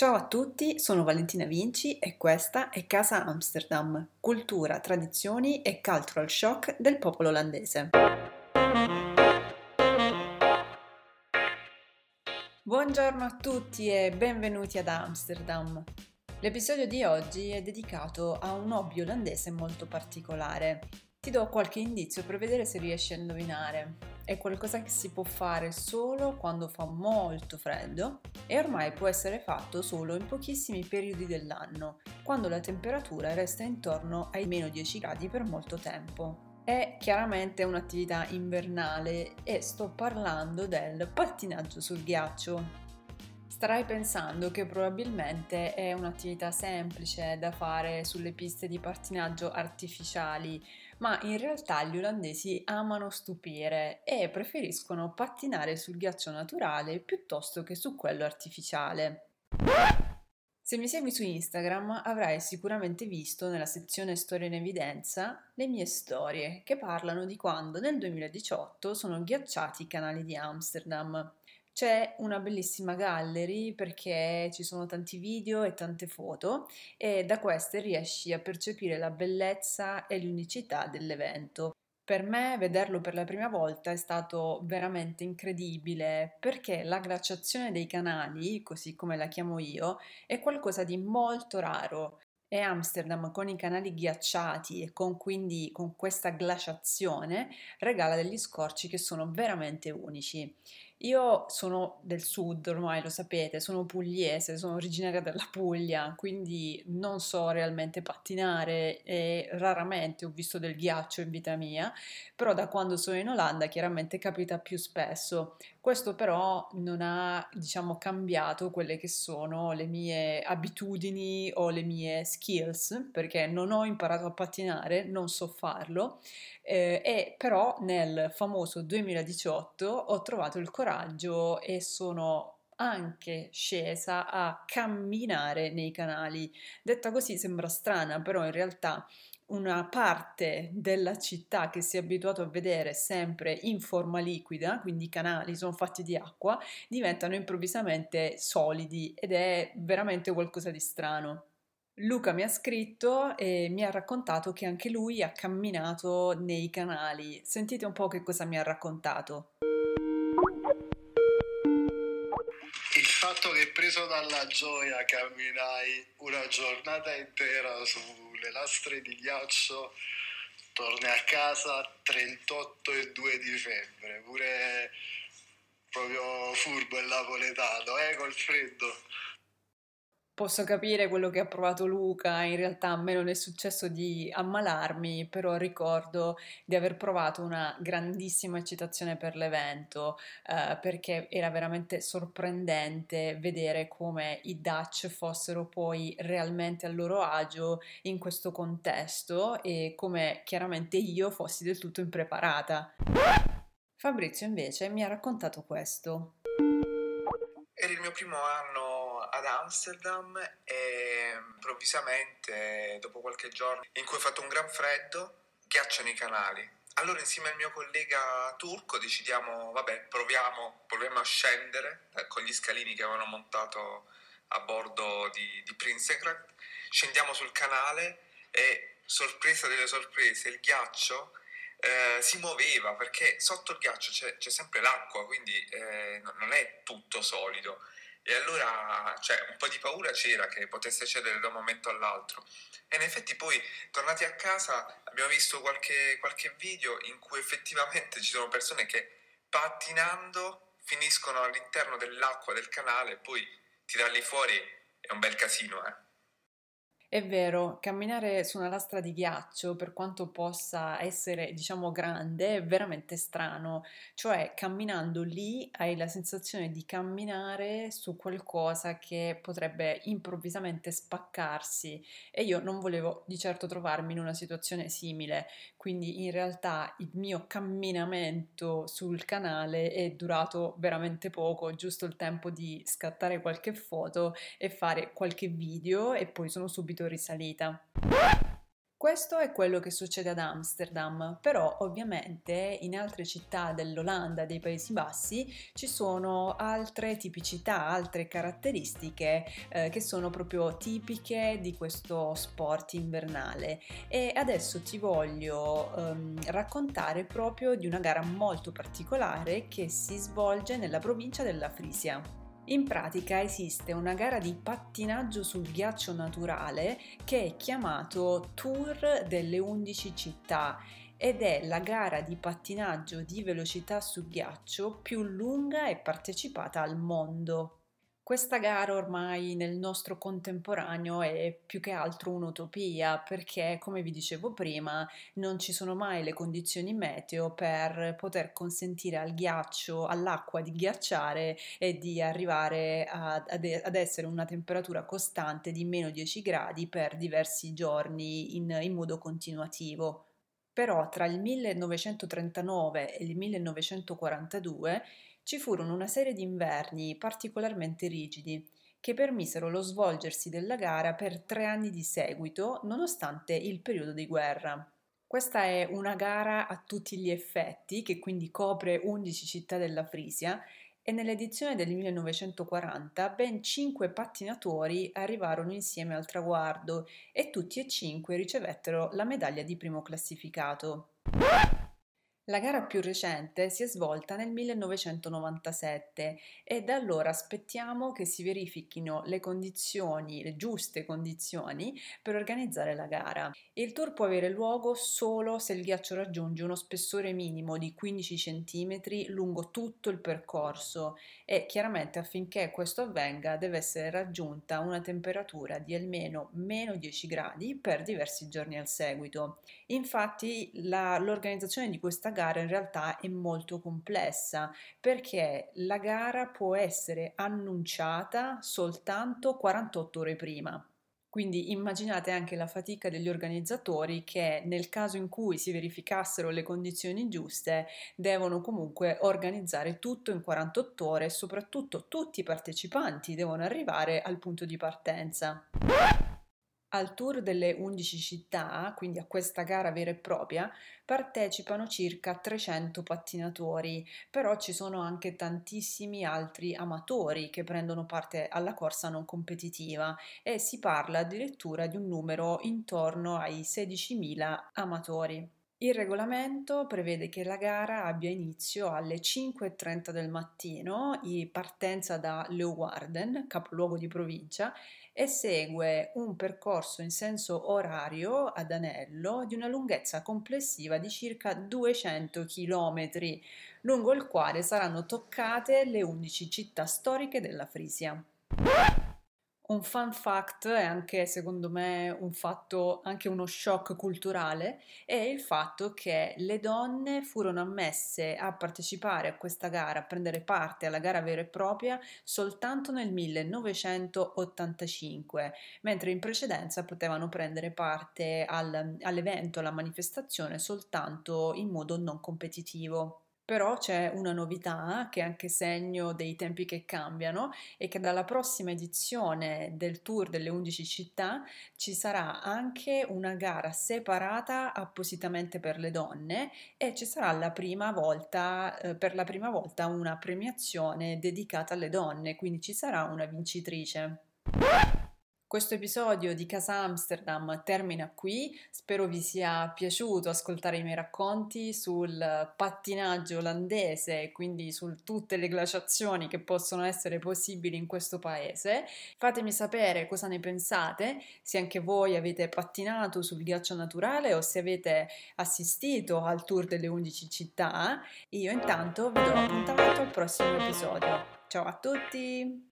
Ciao a tutti, sono Valentina Vinci e questa è Casa Amsterdam, cultura, tradizioni e cultural shock del popolo olandese. Buongiorno a tutti e benvenuti ad Amsterdam. L'episodio di oggi è dedicato a un hobby olandese molto particolare. Ti do qualche indizio per vedere se riesci a indovinare è qualcosa che si può fare solo quando fa molto freddo e ormai può essere fatto solo in pochissimi periodi dell'anno, quando la temperatura resta intorno ai meno 10 gradi per molto tempo. È chiaramente un'attività invernale e sto parlando del pattinaggio sul ghiaccio. Starai pensando che probabilmente è un'attività semplice da fare sulle piste di pattinaggio artificiali, ma in realtà gli olandesi amano stupire e preferiscono pattinare sul ghiaccio naturale piuttosto che su quello artificiale. Se mi segui su Instagram avrai sicuramente visto nella sezione Storie in evidenza le mie storie che parlano di quando nel 2018 sono ghiacciati i canali di Amsterdam c'è una bellissima gallery perché ci sono tanti video e tante foto e da queste riesci a percepire la bellezza e l'unicità dell'evento. Per me vederlo per la prima volta è stato veramente incredibile perché la glaciazione dei canali, così come la chiamo io, è qualcosa di molto raro e Amsterdam con i canali ghiacciati e con quindi con questa glaciazione regala degli scorci che sono veramente unici. Io sono del sud, ormai lo sapete, sono pugliese, sono originaria della Puglia, quindi non so realmente pattinare e raramente ho visto del ghiaccio in vita mia, però da quando sono in Olanda chiaramente capita più spesso. Questo però non ha, diciamo, cambiato quelle che sono le mie abitudini o le mie skills, perché non ho imparato a pattinare, non so farlo, eh, e però nel famoso 2018 ho trovato il coraggio e sono anche scesa a camminare nei canali. Detta così sembra strana, però in realtà una parte della città che si è abituato a vedere sempre in forma liquida, quindi i canali sono fatti di acqua, diventano improvvisamente solidi ed è veramente qualcosa di strano. Luca mi ha scritto e mi ha raccontato che anche lui ha camminato nei canali. Sentite un po' che cosa mi ha raccontato. Che preso dalla gioia camminai una giornata intera sulle lastre di ghiaccio, torni a casa 38 e 2 di febbre, pure proprio furbo e napoletano, eh, col freddo posso capire quello che ha provato Luca, in realtà a me non è successo di ammalarmi, però ricordo di aver provato una grandissima eccitazione per l'evento, eh, perché era veramente sorprendente vedere come i Dutch fossero poi realmente a loro agio in questo contesto e come chiaramente io fossi del tutto impreparata. Fabrizio invece mi ha raccontato questo. Era il mio primo anno ad Amsterdam e improvvisamente, dopo qualche giorno in cui ho fatto un gran freddo, ghiacciano i canali. Allora insieme al mio collega turco decidiamo, vabbè, proviamo, proviamo a scendere eh, con gli scalini che avevano montato a bordo di, di Prinsengracht, scendiamo sul canale e sorpresa delle sorprese, il ghiaccio eh, si muoveva perché sotto il ghiaccio c'è, c'è sempre l'acqua, quindi eh, non è tutto solido e allora cioè, un po' di paura c'era che potesse cedere da un momento all'altro. E in effetti poi, tornati a casa, abbiamo visto qualche, qualche video in cui effettivamente ci sono persone che pattinando finiscono all'interno dell'acqua del canale e poi tirarli fuori è un bel casino, eh. È vero, camminare su una lastra di ghiaccio, per quanto possa essere, diciamo, grande, è veramente strano. Cioè, camminando lì hai la sensazione di camminare su qualcosa che potrebbe improvvisamente spaccarsi e io non volevo di certo trovarmi in una situazione simile, quindi in realtà il mio camminamento sul canale è durato veramente poco, giusto il tempo di scattare qualche foto e fare qualche video e poi sono subito subito risalita. Questo è quello che succede ad Amsterdam, però ovviamente in altre città dell'Olanda, dei Paesi Bassi, ci sono altre tipicità, altre caratteristiche eh, che sono proprio tipiche di questo sport invernale. E adesso ti voglio ehm, raccontare proprio di una gara molto particolare che si svolge nella provincia della Frisia. In pratica esiste una gara di pattinaggio sul ghiaccio naturale che è chiamato Tour delle 11 città ed è la gara di pattinaggio di velocità su ghiaccio più lunga e partecipata al mondo. Questa gara ormai nel nostro contemporaneo è più che altro un'utopia perché, come vi dicevo prima, non ci sono mai le condizioni meteo per poter consentire al ghiaccio, all'acqua di ghiacciare e di arrivare ad, ad, essere una temperatura costante di meno 10 gradi per diversi giorni in, in modo continuativo. Però tra il 1939 e il 1942 ci furono una serie di inverni particolarmente rigidi che permisero lo svolgersi della gara per tre anni di seguito, nonostante il periodo di guerra. Questa è una gara a tutti gli effetti, che quindi copre 11 città della Frisia, e nell'edizione del 1940 ben 5 pattinatori arrivarono insieme al traguardo e tutti e cinque ricevettero la medaglia di primo classificato. La gara più recente si è svolta nel 1997 e da allora aspettiamo che si verifichino le condizioni, le giuste condizioni per organizzare la gara. Il tour può avere luogo solo se il ghiaccio raggiunge uno spessore minimo di 15 cm lungo tutto il percorso e chiaramente affinché questo avvenga deve essere raggiunta una temperatura di almeno meno 10 gradi per diversi giorni al seguito. Infatti la, l'organizzazione di questa gara gara in realtà è molto complessa perché la gara può essere annunciata soltanto 48 ore prima. Quindi immaginate anche la fatica degli organizzatori che nel caso in cui si verificassero le condizioni giuste devono comunque organizzare tutto in 48 ore e soprattutto tutti i partecipanti devono arrivare al punto di partenza. Al tour delle 11 città, quindi a questa gara vera e propria, partecipano circa 300 pattinatori, però ci sono anche tantissimi altri amatori che prendono parte alla corsa non competitiva e si parla addirittura di un numero intorno ai 16.000 amatori. Il regolamento prevede che la gara abbia inizio alle 5.30 del mattino, in partenza da Leeuwarden, capoluogo di provincia, e segue un percorso in senso orario ad anello di una lunghezza complessiva di circa 200 km, lungo il quale saranno toccate le 11 città storiche della Frisia. Un fun fact e anche secondo me un fatto, anche uno shock culturale, è il fatto che le donne furono ammesse a partecipare a questa gara, a prendere parte alla gara vera e propria soltanto nel 1985, mentre in precedenza potevano prendere parte al, all'evento, alla manifestazione soltanto in modo non competitivo. Però c'è una novità che è anche segno dei tempi che cambiano e che dalla prossima edizione del tour delle 11 città ci sarà anche una gara separata appositamente per le donne e ci sarà la prima volta, eh, per la prima volta una premiazione dedicata alle donne, quindi ci sarà una vincitrice. Questo episodio di Casa Amsterdam termina qui, spero vi sia piaciuto ascoltare i miei racconti sul pattinaggio olandese, quindi su tutte le glaciazioni che possono essere possibili in questo paese. Fatemi sapere cosa ne pensate, se anche voi avete pattinato sul ghiaccio naturale o se avete assistito al tour delle 11 città. Io intanto vi do appuntamento al prossimo episodio. Ciao a tutti!